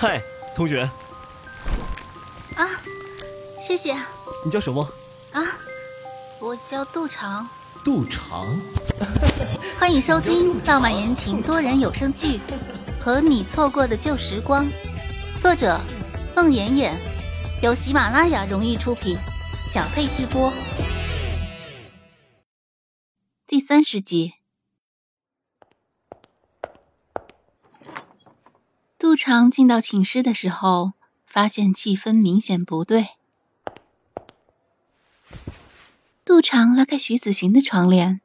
嗨，同学。啊，谢谢。你叫什么？啊，我叫杜长。杜长。欢迎收听浪漫言情多人有声剧《和你错过的旧时光》，作者：孟妍妍，由喜马拉雅荣誉出品，小佩直播。第三十集。杜长进到寝室的时候，发现气氛明显不对。杜长拉开徐子寻的床帘，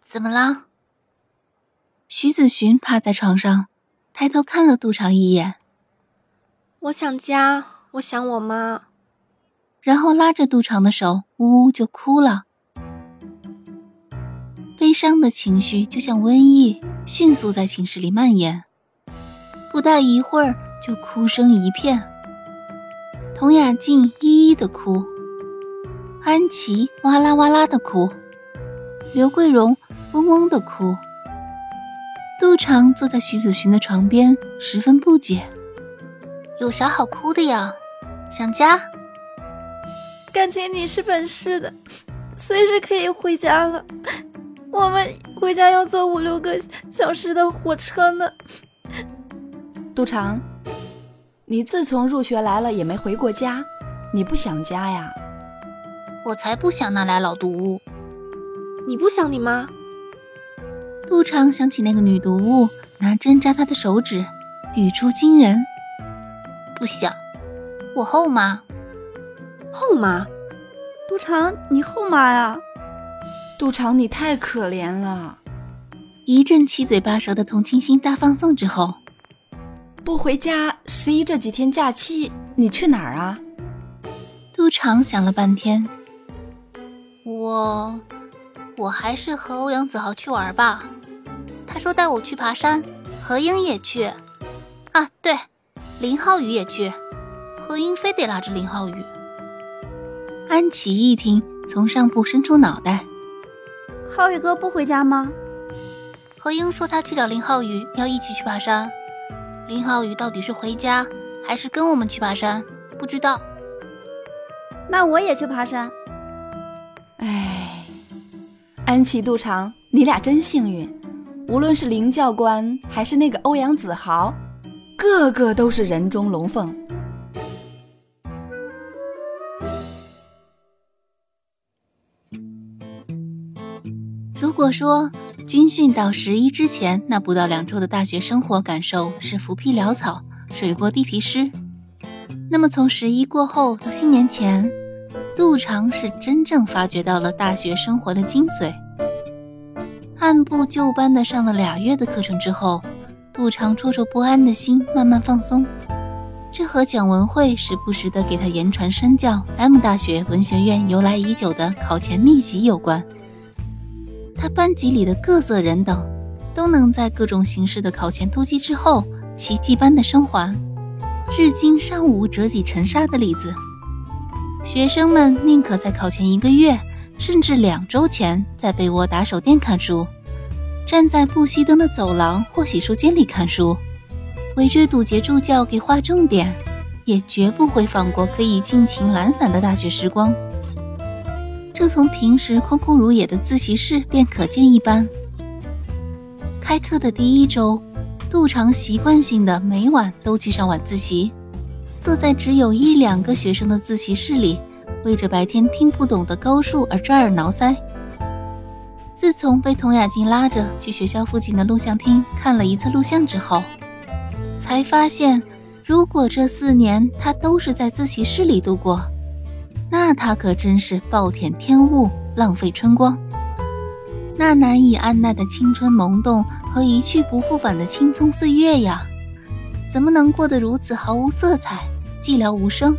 怎么了？徐子寻趴在床上，抬头看了杜长一眼。我想家，我想我妈。然后拉着杜长的手，呜呜就哭了。悲伤的情绪就像瘟疫，迅速在寝室里蔓延。不大一会儿，就哭声一片。童雅静依依的哭，安琪哇啦哇啦的哭，刘桂荣嗡嗡的哭。杜长坐在徐子寻的床边，十分不解：“有啥好哭的呀？想家？感情你是本市的，随时可以回家了。我们回家要坐五六个小时的火车呢。”杜长，你自从入学来了也没回过家，你不想家呀？我才不想那俩老毒物！你不想你妈？杜长想起那个女毒物拿针扎他的手指，语出惊人。不想，我后妈。后妈？杜长，你后妈呀？杜长，你太可怜了。一阵七嘴八舌的同情心大放送之后。不回家，十一这几天假期你去哪儿啊？杜长想了半天，我我还是和欧阳子豪去玩吧。他说带我去爬山，何英也去。啊，对，林浩宇也去。何英非得拉着林浩宇。安琪一听，从上铺伸出脑袋：“浩宇哥不回家吗？”何英说他去找林浩宇，要一起去爬山。林浩宇到底是回家还是跟我们去爬山？不知道。那我也去爬山。哎，安琪、杜长，你俩真幸运。无论是林教官还是那个欧阳子豪，个个都是人中龙凤。如果说……军训到十一之前，那不到两周的大学生活感受是浮皮潦草、水过地皮湿。那么从十一过后到新年前，杜长是真正发掘到了大学生活的精髓。按部就班的上了俩月的课程之后，杜长戳戳不安的心慢慢放松。这和蒋文慧时不时的给他言传身教 M 大学文学院由来已久的考前秘籍有关。他班级里的各色人等，都能在各种形式的考前突击之后，奇迹般的生还，至今尚无折戟沉沙的例子。学生们宁可在考前一个月，甚至两周前，在被窝打手电看书，站在不熄灯的走廊或洗漱间里看书，围追堵截助教给划重点，也绝不会放过可以尽情懒散的大学时光。这从平时空空如也的自习室便可见一斑。开课的第一周，杜长习惯性的每晚都去上晚自习，坐在只有一两个学生的自习室里，为着白天听不懂的高数而抓耳挠腮。自从被童雅静拉着去学校附近的录像厅看了一次录像之后，才发现，如果这四年他都是在自习室里度过。那他可真是暴殄天物，浪费春光。那难以按捺的青春萌动和一去不复返的青葱岁月呀，怎么能过得如此毫无色彩、寂寥无声？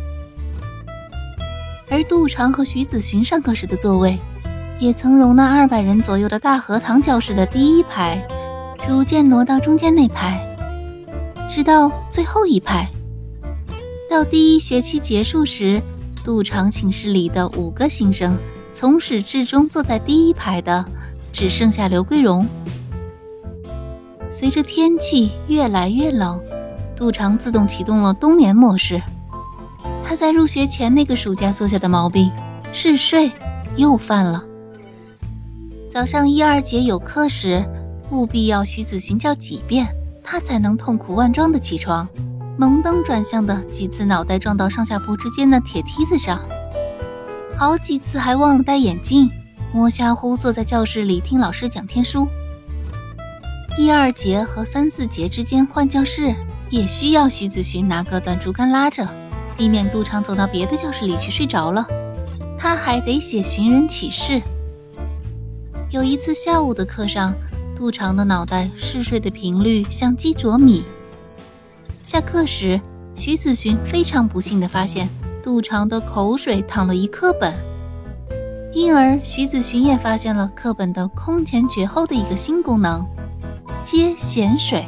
而杜长和徐子寻上课时的座位，也曾容纳二百人左右的大荷塘教室的第一排，逐渐挪到中间那排，直到最后一排。到第一学期结束时。杜长寝室里的五个新生，从始至终坐在第一排的，只剩下刘桂荣。随着天气越来越冷，杜长自动启动了冬眠模式。他在入学前那个暑假做下的毛病嗜睡又犯了。早上一二节有课时，务必要徐子寻叫几遍，他才能痛苦万状的起床。蒙登转向的几次脑袋撞到上下铺之间的铁梯子上，好几次还忘了戴眼镜，摸瞎乎坐在教室里听老师讲天书。一二节和三四节之间换教室，也需要徐子寻拿个短竹竿拉着，以免杜长走到别的教室里去睡着了。他还得写寻人启事。有一次下午的课上，杜长的脑袋嗜睡的频率像鸡啄米。下课时，徐子寻非常不幸地发现杜长的口水淌了一课本，因而徐子寻也发现了课本的空前绝后的一个新功能。接咸水，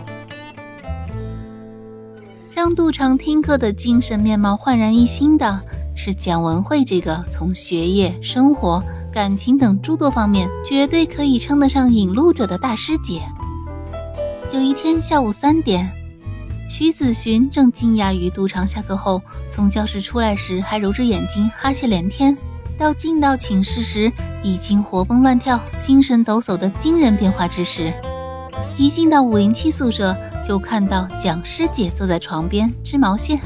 让杜长听课的精神面貌焕然一新的是蒋文慧这个从学业、生活、感情等诸多方面绝对可以称得上引路者的大师姐。有一天下午三点，徐子寻正惊讶于杜长下课后从教室出来时还揉着眼睛哈欠连天，到进到寝室时已经活蹦乱跳、精神抖擞的惊人变化之时。一进到五零七宿舍，就看到蒋师姐坐在床边织毛线。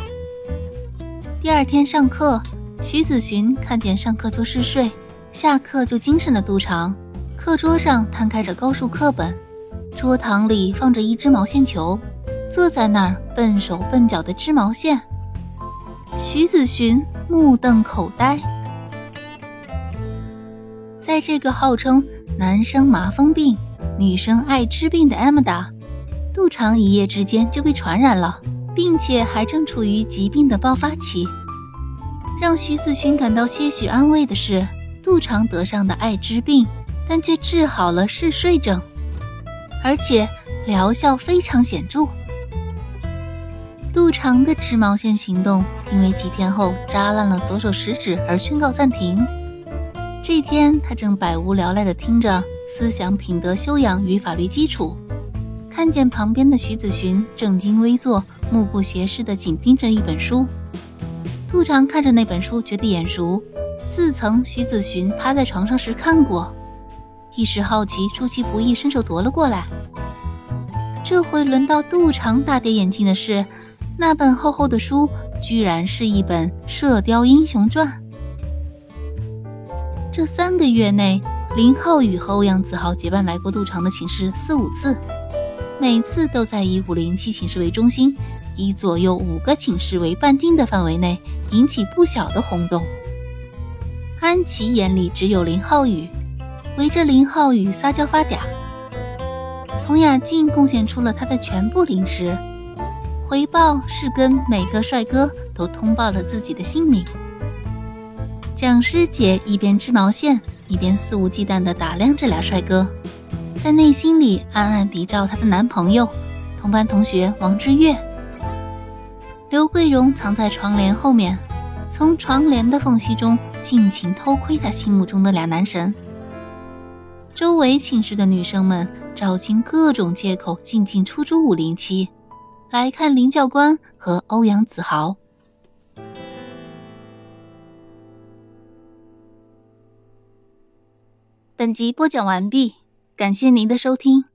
第二天上课，徐子寻看见上课就嗜睡，下课就精神的杜长，课桌上摊开着高数课本，桌堂里放着一只毛线球，坐在那儿笨手笨脚的织毛线。徐子寻目瞪口呆，在这个号称男生麻风病。女生艾滋病的 M 达，杜长一夜之间就被传染了，并且还正处于疾病的爆发期。让徐子勋感到些许安慰的是，杜长得上的艾滋病，但却治好了嗜睡症，而且疗效非常显著。杜长的织毛线行动因为几天后扎烂了左手食指而宣告暂停。这天，他正百无聊赖地听着。思想品德修养与法律基础。看见旁边的徐子寻正襟危坐、目不斜视地紧盯着一本书，杜长看着那本书觉得眼熟，自曾徐子寻趴在床上时看过，一时好奇，出其不意伸手夺了过来。这回轮到杜长大跌眼镜的是，那本厚厚的书居然是一本《射雕英雄传》。这三个月内。林浩宇和欧阳子豪结伴来过杜长的寝室四五次，每次都在以五零七寝室为中心，以左右五个寝室为半径的范围内引起不小的轰动。安琪眼里只有林浩宇，围着林浩宇撒娇发嗲。童雅静贡献出了她的全部零食，回报是跟每个帅哥都通报了自己的姓名。蒋师姐一边织毛线。一边肆无忌惮地打量这俩帅哥，在内心里暗暗比照她的男朋友，同班同学王之月。刘桂荣藏在床帘后面，从床帘的缝隙中尽情偷窥她心目中的俩男神。周围寝室的女生们找尽各种借口进进出出五零七，来看林教官和欧阳子豪。本集播讲完毕，感谢您的收听。